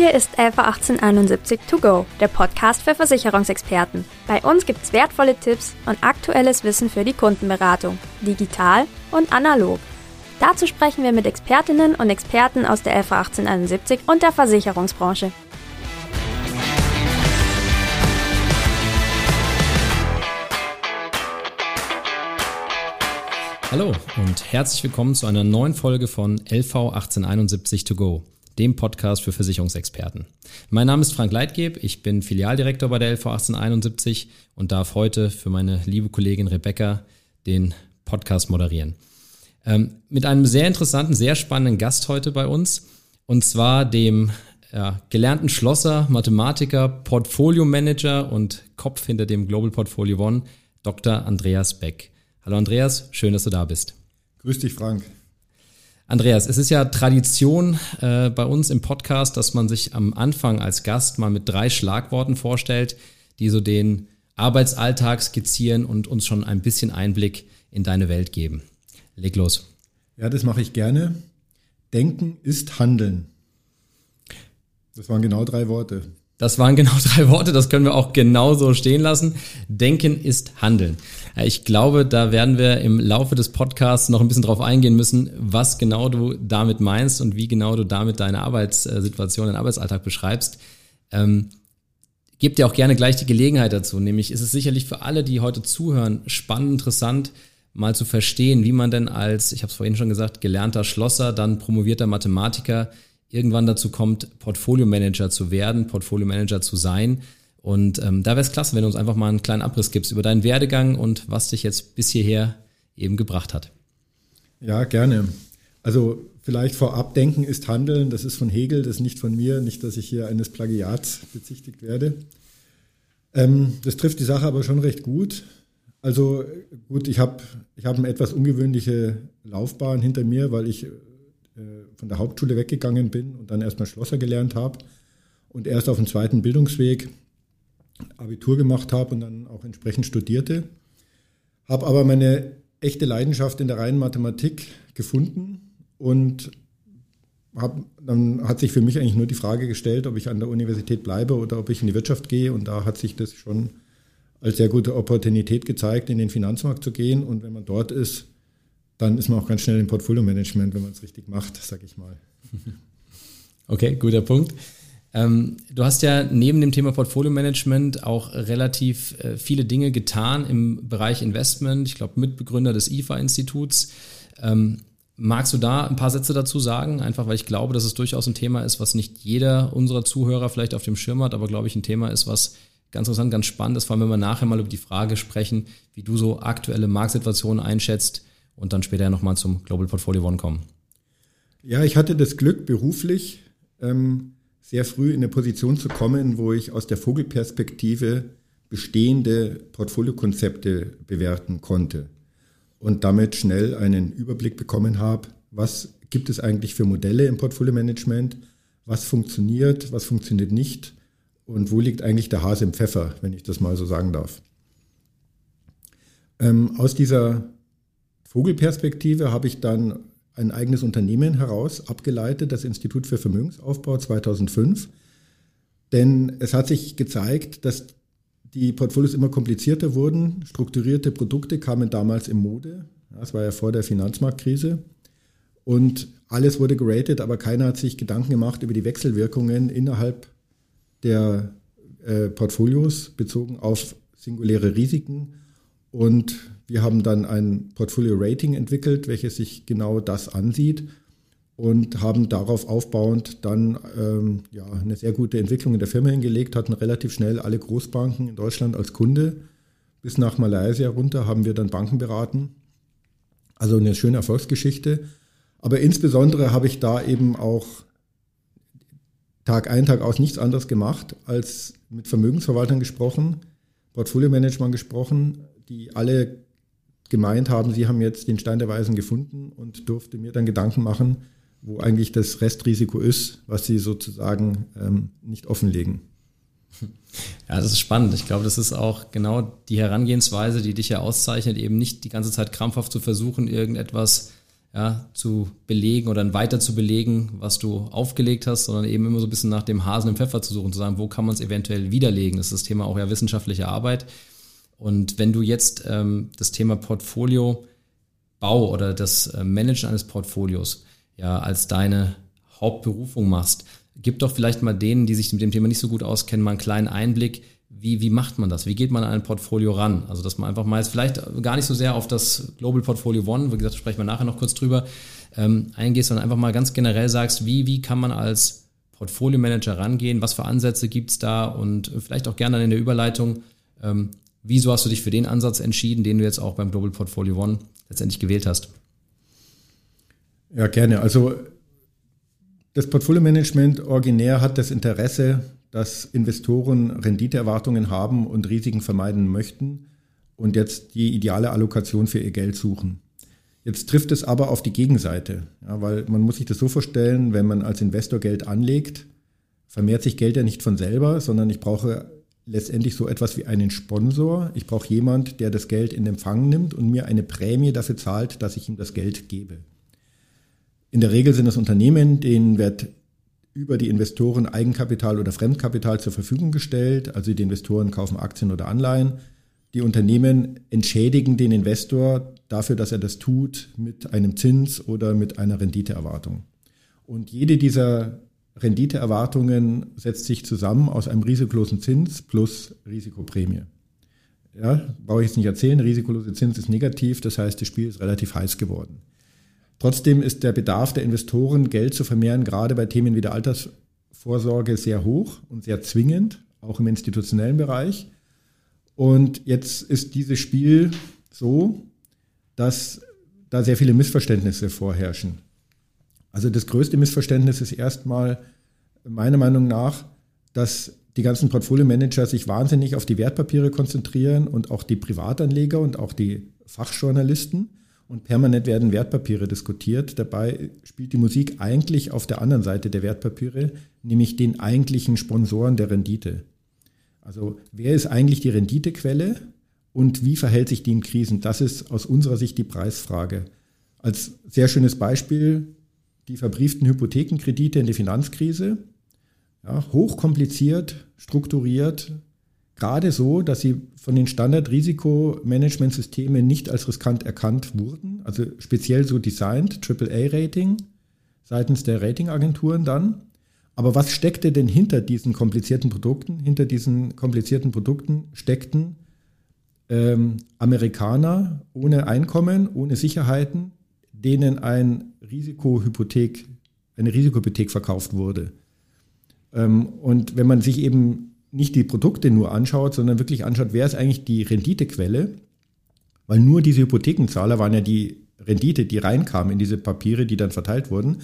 Hier ist LV 1871 To Go, der Podcast für Versicherungsexperten. Bei uns gibt's wertvolle Tipps und aktuelles Wissen für die Kundenberatung, digital und analog. Dazu sprechen wir mit Expertinnen und Experten aus der LV 1871 und der Versicherungsbranche. Hallo und herzlich willkommen zu einer neuen Folge von LV 1871 To Go dem Podcast für Versicherungsexperten. Mein Name ist Frank Leitgeb, ich bin Filialdirektor bei der LV 1871 und darf heute für meine liebe Kollegin Rebecca den Podcast moderieren. Ähm, mit einem sehr interessanten, sehr spannenden Gast heute bei uns und zwar dem ja, gelernten Schlosser, Mathematiker, Portfolio Manager und Kopf hinter dem Global Portfolio One, Dr. Andreas Beck. Hallo Andreas, schön, dass du da bist. Grüß dich, Frank. Andreas, es ist ja Tradition äh, bei uns im Podcast, dass man sich am Anfang als Gast mal mit drei Schlagworten vorstellt, die so den Arbeitsalltag skizzieren und uns schon ein bisschen Einblick in deine Welt geben. Leg los. Ja, das mache ich gerne. Denken ist Handeln. Das waren genau drei Worte. Das waren genau drei Worte, das können wir auch genauso stehen lassen. Denken ist Handeln. Ich glaube, da werden wir im Laufe des Podcasts noch ein bisschen drauf eingehen müssen, was genau du damit meinst und wie genau du damit deine Arbeitssituation, deinen Arbeitsalltag beschreibst. Ähm, Gebt dir auch gerne gleich die Gelegenheit dazu. Nämlich ist es sicherlich für alle, die heute zuhören, spannend, interessant, mal zu verstehen, wie man denn als, ich habe es vorhin schon gesagt, gelernter Schlosser, dann promovierter Mathematiker irgendwann dazu kommt, Portfolio Manager zu werden, Portfolio Manager zu sein und ähm, da wäre es klasse, wenn du uns einfach mal einen kleinen Abriss gibst über deinen Werdegang und was dich jetzt bis hierher eben gebracht hat. Ja, gerne. Also vielleicht vorab denken ist Handeln, das ist von Hegel, das ist nicht von mir, nicht, dass ich hier eines Plagiats bezichtigt werde. Ähm, das trifft die Sache aber schon recht gut. Also gut, ich habe ich hab eine etwas ungewöhnliche Laufbahn hinter mir, weil ich von der Hauptschule weggegangen bin und dann erstmal Schlosser gelernt habe und erst auf dem zweiten Bildungsweg Abitur gemacht habe und dann auch entsprechend studierte. Habe aber meine echte Leidenschaft in der reinen Mathematik gefunden und hab, dann hat sich für mich eigentlich nur die Frage gestellt, ob ich an der Universität bleibe oder ob ich in die Wirtschaft gehe. Und da hat sich das schon als sehr gute Opportunität gezeigt, in den Finanzmarkt zu gehen. Und wenn man dort ist, dann ist man auch ganz schnell im Portfolio-Management, wenn man es richtig macht, sage ich mal. Okay, guter Punkt. Ähm, du hast ja neben dem Thema Portfolio Management auch relativ äh, viele Dinge getan im Bereich Investment. Ich glaube, Mitbegründer des IFA-Instituts. Ähm, magst du da ein paar Sätze dazu sagen? Einfach, weil ich glaube, dass es durchaus ein Thema ist, was nicht jeder unserer Zuhörer vielleicht auf dem Schirm hat, aber glaube ich ein Thema ist, was ganz interessant, ganz spannend ist, vor allem wenn wir nachher mal über die Frage sprechen, wie du so aktuelle Marktsituationen einschätzt und dann später nochmal zum Global Portfolio One kommen. Ja, ich hatte das Glück beruflich, ähm, sehr früh in eine Position zu kommen, wo ich aus der Vogelperspektive bestehende Portfoliokonzepte bewerten konnte und damit schnell einen Überblick bekommen habe, was gibt es eigentlich für Modelle im Portfolio-Management, was funktioniert, was funktioniert nicht und wo liegt eigentlich der Hase im Pfeffer, wenn ich das mal so sagen darf. Ähm, aus dieser Vogelperspektive habe ich dann ein eigenes Unternehmen heraus, abgeleitet, das Institut für Vermögensaufbau 2005. Denn es hat sich gezeigt, dass die Portfolios immer komplizierter wurden. Strukturierte Produkte kamen damals in Mode. Das war ja vor der Finanzmarktkrise. Und alles wurde geratet, aber keiner hat sich Gedanken gemacht über die Wechselwirkungen innerhalb der äh, Portfolios bezogen auf singuläre Risiken und wir haben dann ein Portfolio-Rating entwickelt, welches sich genau das ansieht und haben darauf aufbauend dann ähm, ja, eine sehr gute Entwicklung in der Firma hingelegt, hatten relativ schnell alle Großbanken in Deutschland als Kunde. Bis nach Malaysia runter haben wir dann Banken beraten. Also eine schöne Erfolgsgeschichte. Aber insbesondere habe ich da eben auch Tag ein, Tag aus nichts anderes gemacht, als mit Vermögensverwaltern gesprochen, Portfolio-Management gesprochen, die alle gemeint haben, sie haben jetzt den Stein der Weisen gefunden und durfte mir dann Gedanken machen, wo eigentlich das Restrisiko ist, was sie sozusagen ähm, nicht offenlegen. Ja, das ist spannend. Ich glaube, das ist auch genau die Herangehensweise, die dich ja auszeichnet, eben nicht die ganze Zeit krampfhaft zu versuchen, irgendetwas ja, zu belegen oder weiter zu belegen, was du aufgelegt hast, sondern eben immer so ein bisschen nach dem Hasen im Pfeffer zu suchen, zu sagen, wo kann man es eventuell widerlegen. Das ist das Thema auch ja wissenschaftliche Arbeit. Und wenn du jetzt ähm, das Thema Portfolio Bau oder das äh, Managen eines Portfolios ja als deine Hauptberufung machst, gib doch vielleicht mal denen, die sich mit dem Thema nicht so gut auskennen, mal einen kleinen Einblick, wie, wie macht man das? Wie geht man an ein Portfolio ran? Also, dass man einfach mal jetzt vielleicht gar nicht so sehr auf das Global Portfolio One, wie gesagt, sprechen wir nachher noch kurz drüber, ähm, eingehst, sondern einfach mal ganz generell sagst, wie, wie kann man als Portfolio Manager rangehen? Was für Ansätze gibt's da? Und vielleicht auch gerne dann in der Überleitung, ähm, wieso hast du dich für den Ansatz entschieden, den du jetzt auch beim Global Portfolio One letztendlich gewählt hast? Ja, gerne. Also das Portfolio-Management originär hat das Interesse, dass Investoren Renditeerwartungen haben und Risiken vermeiden möchten und jetzt die ideale Allokation für ihr Geld suchen. Jetzt trifft es aber auf die Gegenseite, ja, weil man muss sich das so vorstellen, wenn man als Investor Geld anlegt, vermehrt sich Geld ja nicht von selber, sondern ich brauche letztendlich so etwas wie einen Sponsor. Ich brauche jemand, der das Geld in Empfang nimmt und mir eine Prämie dafür zahlt, dass ich ihm das Geld gebe. In der Regel sind das Unternehmen, denen wird über die Investoren Eigenkapital oder Fremdkapital zur Verfügung gestellt. Also die Investoren kaufen Aktien oder Anleihen. Die Unternehmen entschädigen den Investor dafür, dass er das tut mit einem Zins oder mit einer Renditeerwartung. Und jede dieser Renditeerwartungen setzt sich zusammen aus einem risikolosen Zins plus Risikoprämie. Ja, brauche ich jetzt nicht erzählen, risikolose Zins ist negativ, das heißt, das Spiel ist relativ heiß geworden. Trotzdem ist der Bedarf der Investoren, Geld zu vermehren, gerade bei Themen wie der Altersvorsorge sehr hoch und sehr zwingend, auch im institutionellen Bereich. Und jetzt ist dieses Spiel so, dass da sehr viele Missverständnisse vorherrschen. Also das größte Missverständnis ist erstmal meiner Meinung nach, dass die ganzen Portfolio-Manager sich wahnsinnig auf die Wertpapiere konzentrieren und auch die Privatanleger und auch die Fachjournalisten und permanent werden Wertpapiere diskutiert. Dabei spielt die Musik eigentlich auf der anderen Seite der Wertpapiere, nämlich den eigentlichen Sponsoren der Rendite. Also wer ist eigentlich die Renditequelle und wie verhält sich die in Krisen? Das ist aus unserer Sicht die Preisfrage. Als sehr schönes Beispiel die verbrieften Hypothekenkredite in der Finanzkrise. Ja, hochkompliziert, strukturiert, Gerade so, dass sie von den Standard-Risikomanagementsystemen nicht als riskant erkannt wurden, also speziell so designt, AAA-Rating seitens der Ratingagenturen dann. Aber was steckte denn hinter diesen komplizierten Produkten? Hinter diesen komplizierten Produkten steckten ähm, Amerikaner ohne Einkommen, ohne Sicherheiten, denen ein Risikohypothek, eine Risikohypothek verkauft wurde. Ähm, und wenn man sich eben nicht die Produkte nur anschaut, sondern wirklich anschaut, wer ist eigentlich die Renditequelle, weil nur diese Hypothekenzahler waren ja die Rendite, die reinkam in diese Papiere, die dann verteilt wurden,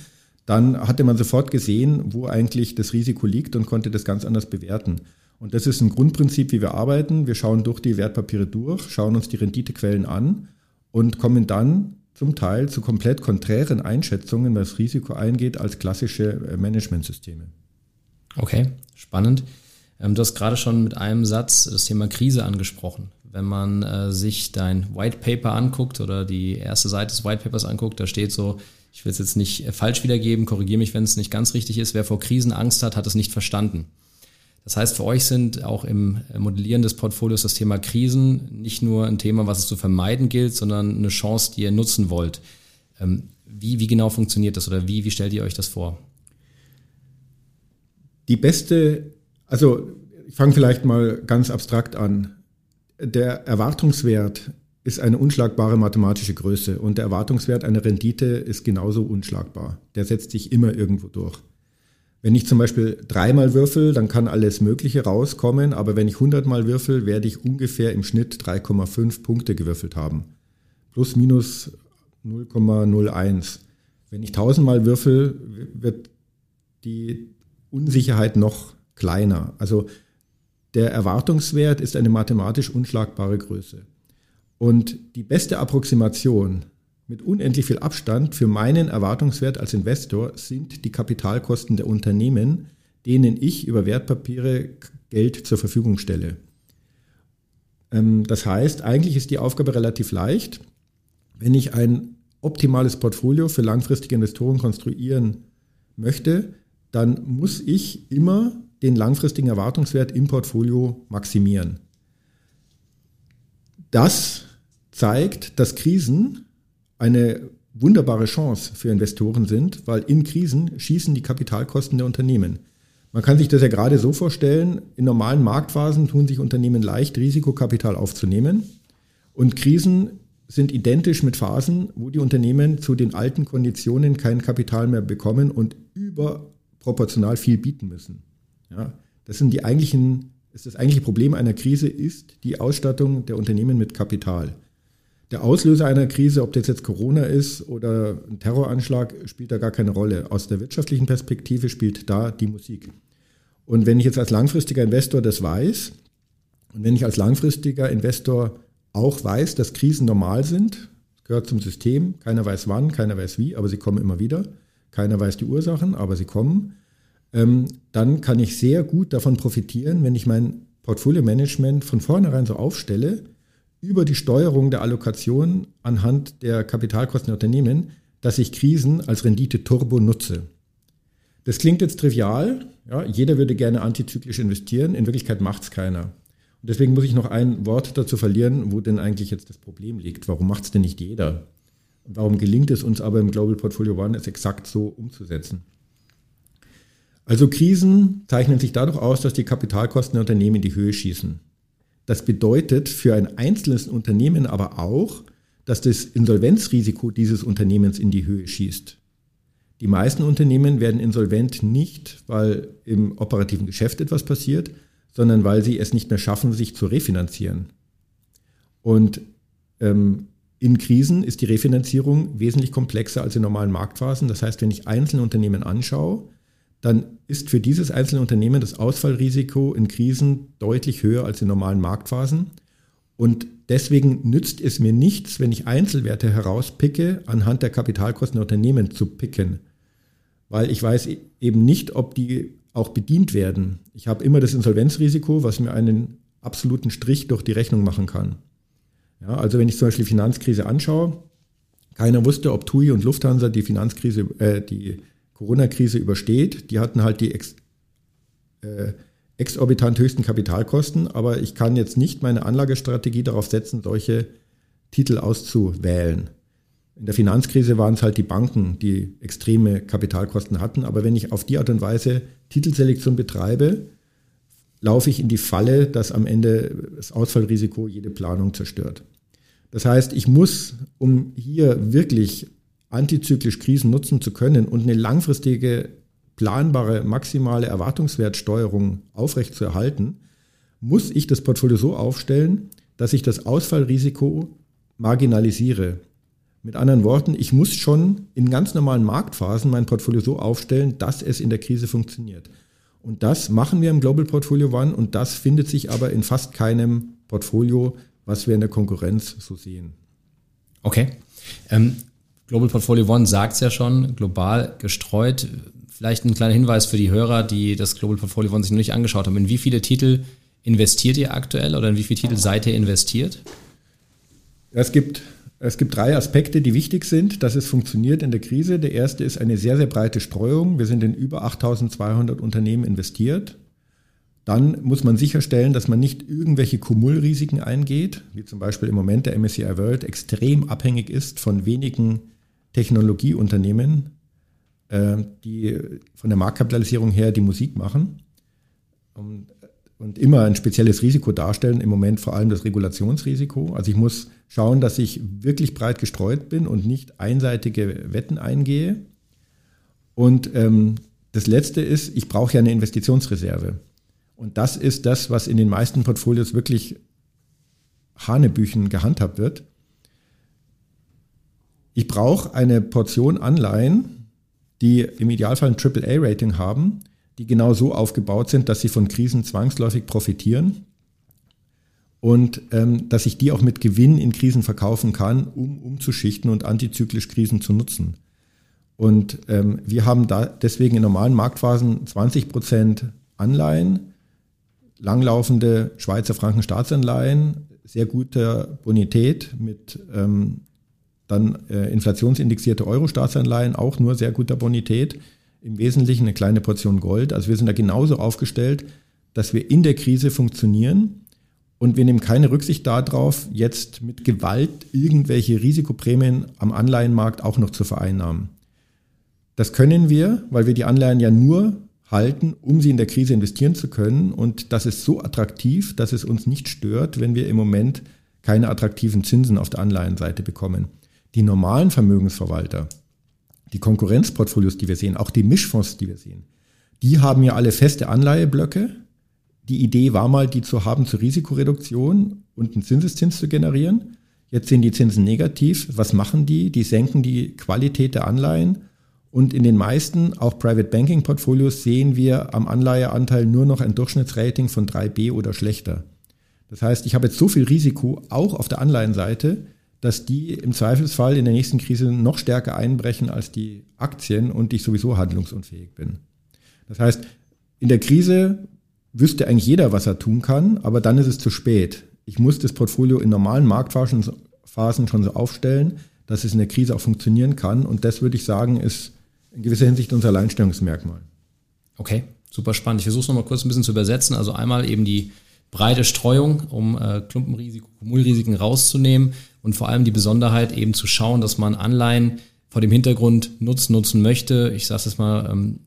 dann hatte man sofort gesehen, wo eigentlich das Risiko liegt und konnte das ganz anders bewerten. Und das ist ein Grundprinzip, wie wir arbeiten. Wir schauen durch die Wertpapiere durch, schauen uns die Renditequellen an und kommen dann zum Teil zu komplett konträren Einschätzungen, was Risiko eingeht, als klassische äh, Managementsysteme. Okay, spannend. Ähm, du hast gerade schon mit einem Satz das Thema Krise angesprochen. Wenn man äh, sich dein White Paper anguckt oder die erste Seite des White Papers anguckt, da steht so, ich will es jetzt nicht äh, falsch wiedergeben, korrigiere mich, wenn es nicht ganz richtig ist, wer vor Krisen Angst hat, hat es nicht verstanden. Das heißt, für euch sind auch im Modellieren des Portfolios das Thema Krisen nicht nur ein Thema, was es zu vermeiden gilt, sondern eine Chance, die ihr nutzen wollt. Ähm, wie, wie genau funktioniert das oder wie, wie stellt ihr euch das vor? Die beste also ich fange vielleicht mal ganz abstrakt an. Der Erwartungswert ist eine unschlagbare mathematische Größe und der Erwartungswert einer Rendite ist genauso unschlagbar. Der setzt sich immer irgendwo durch. Wenn ich zum Beispiel dreimal würfel, dann kann alles Mögliche rauskommen, aber wenn ich hundertmal würfel, werde ich ungefähr im Schnitt 3,5 Punkte gewürfelt haben. Plus minus 0,01. Wenn ich tausendmal würfel, wird die Unsicherheit noch kleiner. Also der Erwartungswert ist eine mathematisch unschlagbare Größe. Und die beste Approximation mit unendlich viel Abstand für meinen Erwartungswert als Investor sind die Kapitalkosten der Unternehmen, denen ich über Wertpapiere Geld zur Verfügung stelle. Ähm, das heißt, eigentlich ist die Aufgabe relativ leicht. Wenn ich ein optimales Portfolio für langfristige Investoren konstruieren möchte, dann muss ich immer den langfristigen Erwartungswert im Portfolio maximieren. Das zeigt, dass Krisen eine wunderbare Chance für Investoren sind, weil in Krisen schießen die Kapitalkosten der Unternehmen. Man kann sich das ja gerade so vorstellen, in normalen Marktphasen tun sich Unternehmen leicht, Risikokapital aufzunehmen. Und Krisen sind identisch mit Phasen, wo die Unternehmen zu den alten Konditionen kein Kapital mehr bekommen und überproportional viel bieten müssen. Ja, das sind die eigentlichen, das eigentliche Problem einer Krise ist die Ausstattung der Unternehmen mit Kapital. Der Auslöser einer Krise, ob das jetzt Corona ist oder ein Terroranschlag, spielt da gar keine Rolle. Aus der wirtschaftlichen Perspektive spielt da die Musik. Und wenn ich jetzt als langfristiger Investor das weiß und wenn ich als langfristiger Investor auch weiß, dass Krisen normal sind, gehört zum System, keiner weiß wann, keiner weiß wie, aber sie kommen immer wieder, keiner weiß die Ursachen, aber sie kommen, ähm, dann kann ich sehr gut davon profitieren, wenn ich mein Portfolio-Management von vornherein so aufstelle, über die Steuerung der Allokation anhand der Kapitalkosten der Unternehmen, dass ich Krisen als Rendite-Turbo nutze. Das klingt jetzt trivial, ja, jeder würde gerne antizyklisch investieren, in Wirklichkeit macht es keiner. Und deswegen muss ich noch ein Wort dazu verlieren, wo denn eigentlich jetzt das Problem liegt. Warum macht es denn nicht jeder? Und warum gelingt es uns aber im Global Portfolio One, es exakt so umzusetzen? Also Krisen zeichnen sich dadurch aus, dass die Kapitalkosten der Unternehmen in die Höhe schießen. Das bedeutet für ein einzelnes Unternehmen aber auch, dass das Insolvenzrisiko dieses Unternehmens in die Höhe schießt. Die meisten Unternehmen werden insolvent nicht, weil im operativen Geschäft etwas passiert, sondern weil sie es nicht mehr schaffen, sich zu refinanzieren. Und ähm, in Krisen ist die Refinanzierung wesentlich komplexer als in normalen Marktphasen. Das heißt, wenn ich einzelne Unternehmen anschaue, dann ist für dieses einzelne Unternehmen das Ausfallrisiko in Krisen deutlich höher als in normalen Marktphasen. Und deswegen nützt es mir nichts, wenn ich Einzelwerte herauspicke, anhand der Kapitalkosten der Unternehmen zu picken. Weil ich weiß eben nicht, ob die auch bedient werden. Ich habe immer das Insolvenzrisiko, was mir einen absoluten Strich durch die Rechnung machen kann. Ja, also wenn ich zum Beispiel die Finanzkrise anschaue, keiner wusste, ob TUI und Lufthansa die Finanzkrise, äh, die Corona-Krise übersteht. Die hatten halt die ex, äh, exorbitant höchsten Kapitalkosten, aber ich kann jetzt nicht meine Anlagestrategie darauf setzen, solche Titel auszuwählen. In der Finanzkrise waren es halt die Banken, die extreme Kapitalkosten hatten, aber wenn ich auf die Art und Weise Titelselektion betreibe, laufe ich in die Falle, dass am Ende das Ausfallrisiko jede Planung zerstört. Das heißt, ich muss, um hier wirklich antizyklisch Krisen nutzen zu können und eine langfristige, planbare, maximale Erwartungswertsteuerung aufrechtzuerhalten, muss ich das Portfolio so aufstellen, dass ich das Ausfallrisiko marginalisiere. Mit anderen Worten, ich muss schon in ganz normalen Marktphasen mein Portfolio so aufstellen, dass es in der Krise funktioniert. Und das machen wir im Global Portfolio One und das findet sich aber in fast keinem Portfolio, was wir in der Konkurrenz so sehen. Okay. Ähm, Global Portfolio One sagt es ja schon, global gestreut. Vielleicht ein kleiner Hinweis für die Hörer, die das Global Portfolio One sich noch nicht angeschaut haben. In wie viele Titel investiert ihr aktuell oder in wie viele Titel seid ihr investiert? Es gibt, es gibt drei Aspekte, die wichtig sind, dass es funktioniert in der Krise. Der erste ist eine sehr, sehr breite Streuung. Wir sind in über 8200 Unternehmen investiert. Dann muss man sicherstellen, dass man nicht irgendwelche Kumulrisiken eingeht, wie zum Beispiel im Moment der MSCI World extrem abhängig ist von wenigen Technologieunternehmen, äh, die von der Marktkapitalisierung her die Musik machen und, immer ein spezielles Risiko darstellen, im Moment vor allem das Regulationsrisiko. Also ich muss schauen, dass ich wirklich breit gestreut bin und nicht einseitige Wetten eingehe. Und ähm, das Letzte ist, ich brauche ja eine Investitionsreserve. Und das ist das, was in den meisten Portfolios wirklich Hanebüchen gehandhabt wird. Ich brauche eine Portion Anleihen, die im Idealfall ein AAA-Rating haben, die genau so aufgebaut sind, dass sie von Krisen zwangsläufig profitieren und ähm, dass ich die auch mit Gewinn in Krisen verkaufen kann, um umzuschichten und antizyklisch Krisen zu nutzen. Und ähm, wir haben da deswegen in normalen Marktphasen 20 Prozent Anleihen, langlaufende Schweizer Franken Staatsanleihen, sehr guter Bonität mit ähm, dann äh, inflationsindexierte Euro-Staatsanleihen, auch nur sehr guter Bonität. Im Wesentlichen eine kleine Portion Gold. Also wir sind da genauso aufgestellt, dass wir in der Krise funktionieren und wir nehmen keine Rücksicht darauf, jetzt mit Gewalt irgendwelche Risikoprämien am Anleihenmarkt auch noch zu vereinnahmen. Das können wir, weil wir die Anleihen ja nur halten, um sie in der Krise investieren zu können. Und das ist so attraktiv, dass es uns nicht stört, wenn wir im Moment keine attraktiven Zinsen auf der Anleihenseite bekommen. Die normalen Vermögensverwalter, die Konkurrenzportfolios, die wir sehen, auch die Mischfonds, die wir sehen, die haben ja alle feste Anleiheblöcke. Die Idee war mal, die zu haben zur Risikoreduktion und einen Zinseszins zu generieren. Jetzt sind die Zinsen negativ. Was machen die? Die senken die Qualität der Anleihen und in den meisten, auch Private Banking Portfolios, sehen wir am Anleiheanteil nur noch ein Durchschnittsrating von 3b oder schlechter. Das heißt, ich habe jetzt so viel Risiko auch auf der Anleihenseite, dass die im Zweifelsfall in der nächsten Krise noch stärker einbrechen als die Aktien und ich sowieso handlungsunfähig bin. Das heißt, in der Krise wüsste eigentlich jeder, was er tun kann, aber dann ist es zu spät. Ich muss das Portfolio in normalen Marktphasen schon so aufstellen, dass es in der Krise auch funktionieren kann. Und das würde ich sagen, ist in gewisser Hinsicht unser Alleinstellungsmerkmal. Okay, super spannend. Ich versuche es nochmal kurz ein bisschen zu übersetzen. Also einmal eben die breite Streuung, um äh, Klumpenrisiko, Kumulrisiken rauszunehmen und vor allem die Besonderheit eben zu schauen, dass man Anleihen vor dem Hintergrund nutzen, nutzen möchte. Ich sage es mal ähm,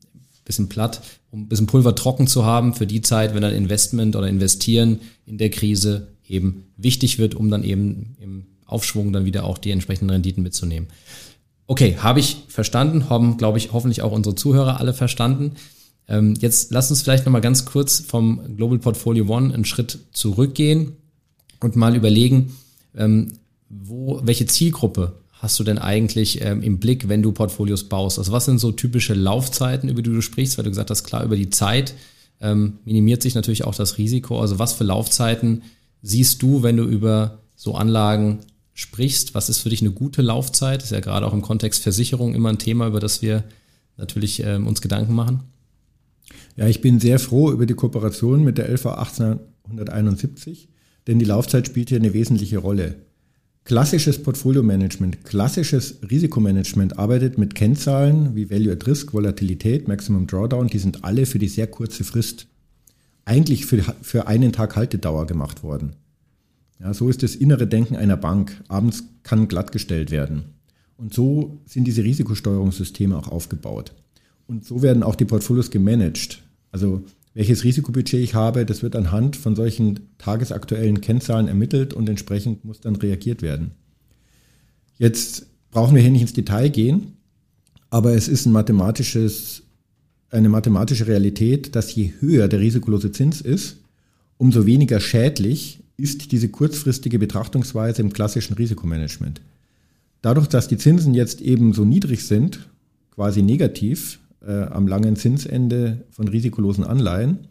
bisschen platt, um ein bisschen Pulver trocken zu haben für die Zeit, wenn dann Investment oder Investieren in der Krise eben wichtig wird, um dann eben im Aufschwung dann wieder auch die entsprechenden Renditen mitzunehmen. Okay, habe ich verstanden, haben, glaube ich, hoffentlich auch unsere Zuhörer alle verstanden. Ähm, jetzt lass uns vielleicht nochmal ganz kurz vom Global Portfolio One einen Schritt zurückgehen und mal überlegen, ähm, wo, welche Zielgruppe hast du denn eigentlich ähm, im Blick, wenn du Portfolios baust? Also was sind so typische Laufzeiten, über die du sprichst? Weil du gesagt hast, klar, über die Zeit ähm, minimiert sich natürlich auch das Risiko. Also was für Laufzeiten siehst du, wenn du über so Anlagen sprichst. Was ist für dich eine gute Laufzeit? Ist ja gerade auch im Kontext Versicherung immer ein Thema, über das wir natürlich ähm, uns Gedanken machen. Ja, ich bin sehr froh über die Kooperation mit der LV 1871, denn die Laufzeit spielt hier eine wesentliche Rolle. Klassisches Portfolio-Management, klassisches Risikomanagement arbeitet mit Kennzahlen wie Value at Risk, Volatilität, Maximum Drawdown, die sind alle für die sehr kurze Frist eigentlich für, für einen Tag Haltedauer gemacht worden. Ja, so ist das innere Denken einer Bank. Abends kann glattgestellt werden. Und so sind diese Risikosteuerungssysteme auch aufgebaut. Und so werden auch die Portfolios gemanagt. Also welches Risikobudget ich habe, das wird anhand von solchen tagesaktuellen Kennzahlen ermittelt und entsprechend muss dann reagiert werden. Jetzt brauchen wir hier nicht ins Detail gehen, aber es ist ein mathematisches, eine mathematische Realität, dass je höher der risikolose Zins ist, umso weniger schädlich ist diese kurzfristige Betrachtungsweise im klassischen Risikomanagement. Dadurch, dass die Zinsen jetzt eben so niedrig sind, quasi negativ äh, am langen Zinsende von risikolosen Anleihen,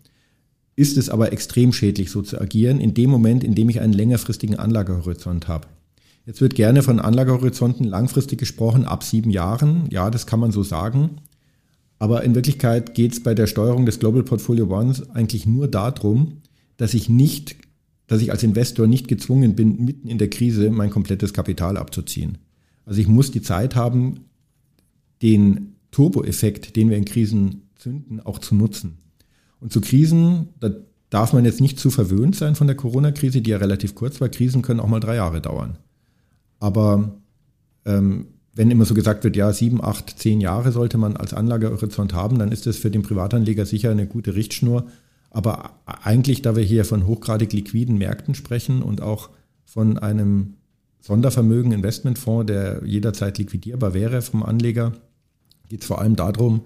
ist es aber extrem schädlich, so zu agieren, in dem Moment, in dem ich einen längerfristigen Anlagehorizont habe. Jetzt wird gerne von Anlagehorizonten langfristig gesprochen, ab sieben Jahren. Ja, das kann man so sagen. Aber in Wirklichkeit geht es bei der Steuerung des Global Portfolio Ones eigentlich nur darum, dass ich nicht dass ich als Investor nicht gezwungen bin, mitten in der Krise mein komplettes Kapital abzuziehen. Also ich muss die Zeit haben, den Turbo-Effekt, den wir in Krisen zünden, auch zu nutzen. Und zu Krisen, da darf man jetzt nicht zu verwöhnt sein von der Corona-Krise, die ja relativ kurz war. Krisen können auch mal drei Jahre dauern. Aber ähm, wenn immer so gesagt wird, ja, sieben, acht, zehn Jahre sollte man als Anlagehorizont haben, dann ist das für den Privatanleger sicher eine gute Richtschnur, aber eigentlich, da wir hier von hochgradig liquiden Märkten sprechen und auch von einem Sondervermögen Investmentfonds, der jederzeit liquidierbar wäre vom Anleger, geht es vor allem darum,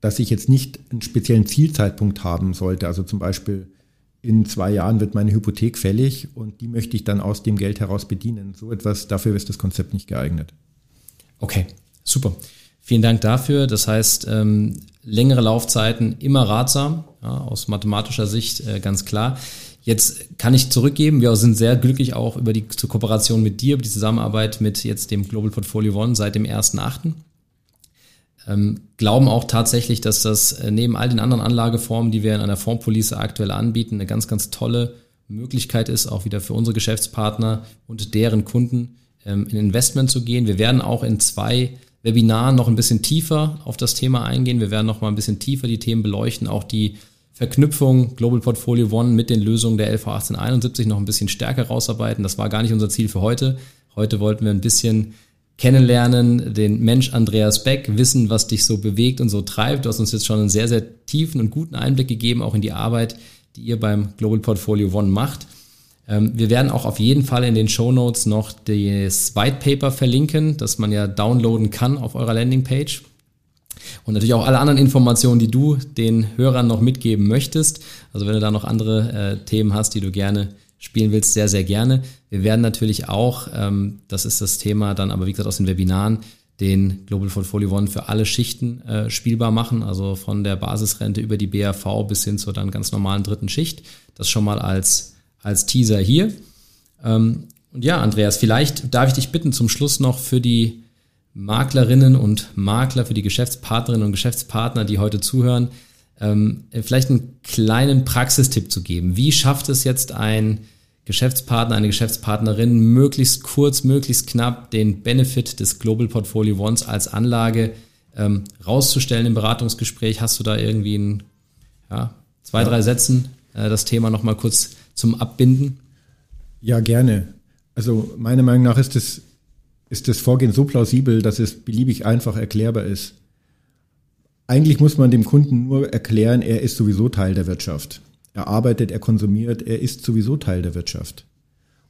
dass ich jetzt nicht einen speziellen Zielzeitpunkt haben sollte. Also zum Beispiel in zwei Jahren wird meine Hypothek fällig und die möchte ich dann aus dem Geld heraus bedienen. So etwas, dafür ist das Konzept nicht geeignet. Okay, super. Vielen Dank dafür. Das heißt, ähm, längere Laufzeiten immer ratsam, ja, aus mathematischer Sicht äh, ganz klar. Jetzt kann ich zurückgeben, wir sind sehr glücklich auch über die Kooperation mit dir, über die Zusammenarbeit mit jetzt dem Global Portfolio One seit dem 1.8. Ähm, glauben auch tatsächlich, dass das äh, neben all den anderen Anlageformen, die wir in einer Fondspolice aktuell anbieten, eine ganz, ganz tolle Möglichkeit ist, auch wieder für unsere Geschäftspartner und deren Kunden ähm, in Investment zu gehen. Wir werden auch in zwei Webinaren noch ein bisschen tiefer auf das Thema eingehen. Wir werden noch mal ein bisschen tiefer die Themen beleuchten, auch die Verknüpfung Global Portfolio One mit den Lösungen der LV 1871 noch ein bisschen stärker rausarbeiten. Das war gar nicht unser Ziel für heute. Heute wollten wir ein bisschen kennenlernen, den Mensch Andreas Beck, wissen, was dich so bewegt und so treibt. Du hast uns jetzt schon einen sehr, sehr tiefen und guten Einblick gegeben, auch in die Arbeit, die ihr beim Global Portfolio One macht. Ähm, wir werden auch auf jeden Fall in den Show Notes noch das White Paper verlinken, das man ja downloaden kann auf eurer Landingpage. Und natürlich auch alle anderen Informationen, die du den Hörern noch mitgeben möchtest. Also wenn du da noch andere äh, Themen hast, die du gerne spielen willst, sehr, sehr gerne. Wir werden natürlich auch, ähm, das ist das Thema dann aber wie gesagt aus den Webinaren, den Global Portfolio One für alle Schichten äh, spielbar machen, also von der Basisrente über die BAV bis hin zur dann ganz normalen dritten Schicht. Das schon mal als, als Teaser hier. Ähm, und ja, Andreas, vielleicht darf ich dich bitten, zum Schluss noch für die Maklerinnen und Makler, für die Geschäftspartnerinnen und Geschäftspartner, die heute zuhören, ähm, vielleicht einen kleinen Praxistipp zu geben. Wie schafft es jetzt ein Geschäftspartner, eine Geschäftspartnerin möglichst kurz, möglichst knapp den Benefit des Global Portfolio Ones als Anlage ähm, rauszustellen im Beratungsgespräch? Hast du da irgendwie ein, ja, zwei, ja. drei Sätzen äh, das Thema nochmal kurz zum Abbinden? Ja, gerne. Also meiner Meinung nach ist das, ist das Vorgehen so plausibel, dass es beliebig einfach erklärbar ist. Eigentlich muss man dem Kunden nur erklären, er ist sowieso Teil der Wirtschaft. Er arbeitet, er konsumiert, er ist sowieso Teil der Wirtschaft.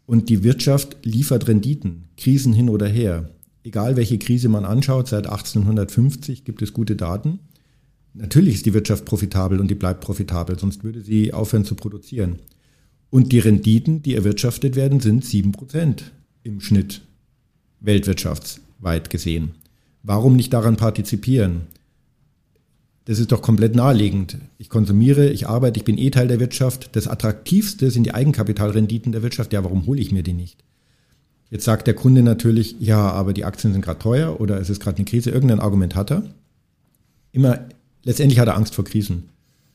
Und die Wirtschaft liefert Renditen, Krisen hin oder her. Egal welche Krise man anschaut, seit 1850 gibt es gute Daten. Natürlich ist die Wirtschaft profitabel und die bleibt profitabel, sonst würde sie aufhören zu produzieren. Und die Renditen, die erwirtschaftet werden, sind sieben Prozent im Schnitt, weltwirtschaftsweit gesehen. Warum nicht daran partizipieren? Das ist doch komplett naheliegend. Ich konsumiere, ich arbeite, ich bin eh Teil der Wirtschaft. Das Attraktivste sind die Eigenkapitalrenditen der Wirtschaft. Ja, warum hole ich mir die nicht? Jetzt sagt der Kunde natürlich, ja, aber die Aktien sind gerade teuer oder es ist gerade eine Krise. Irgendein Argument hat er. Immer, letztendlich hat er Angst vor Krisen.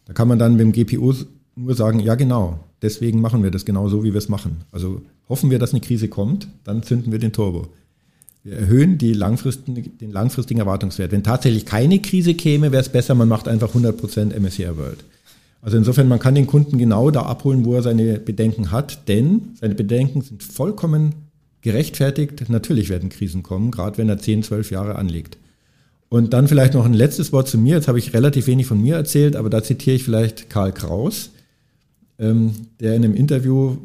Da kann man dann mit dem GPO nur sagen, ja genau, deswegen machen wir das genau so, wie wir es machen. Also hoffen wir, dass eine Krise kommt, dann zünden wir den Turbo. Wir erhöhen die langfristigen, den langfristigen Erwartungswert. Wenn tatsächlich keine Krise käme, wäre es besser, man macht einfach 100% MSCI World. Also insofern, man kann den Kunden genau da abholen, wo er seine Bedenken hat, denn seine Bedenken sind vollkommen gerechtfertigt. Natürlich werden Krisen kommen, gerade wenn er 10, 12 Jahre anlegt. Und dann vielleicht noch ein letztes Wort zu mir. Jetzt habe ich relativ wenig von mir erzählt, aber da zitiere ich vielleicht Karl Kraus, ähm, der in einem Interview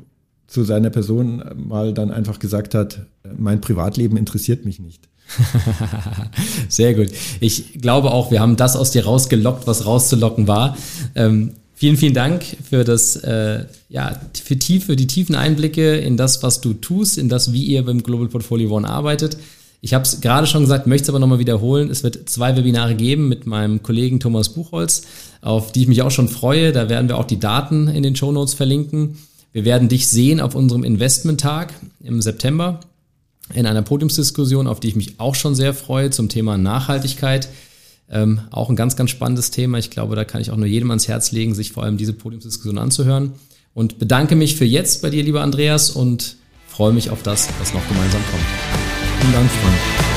zu seiner Person mal dann einfach gesagt hat, mein Privatleben interessiert mich nicht. Sehr gut. Ich glaube auch, wir haben das aus dir rausgelockt, was rauszulocken war. Ähm, vielen, vielen Dank für das, äh, ja, für, tief, für die tiefen Einblicke in das, was du tust, in das, wie ihr beim Global Portfolio One arbeitet. Ich habe es gerade schon gesagt, möchte es aber nochmal wiederholen. Es wird zwei Webinare geben mit meinem Kollegen Thomas Buchholz, auf die ich mich auch schon freue. Da werden wir auch die Daten in den Show Notes verlinken. Wir werden dich sehen auf unserem Investment-Tag im September in einer Podiumsdiskussion, auf die ich mich auch schon sehr freue, zum Thema Nachhaltigkeit. Ähm, auch ein ganz, ganz spannendes Thema. Ich glaube, da kann ich auch nur jedem ans Herz legen, sich vor allem diese Podiumsdiskussion anzuhören. Und bedanke mich für jetzt bei dir, lieber Andreas, und freue mich auf das, was noch gemeinsam kommt. Vielen Dank, Frank.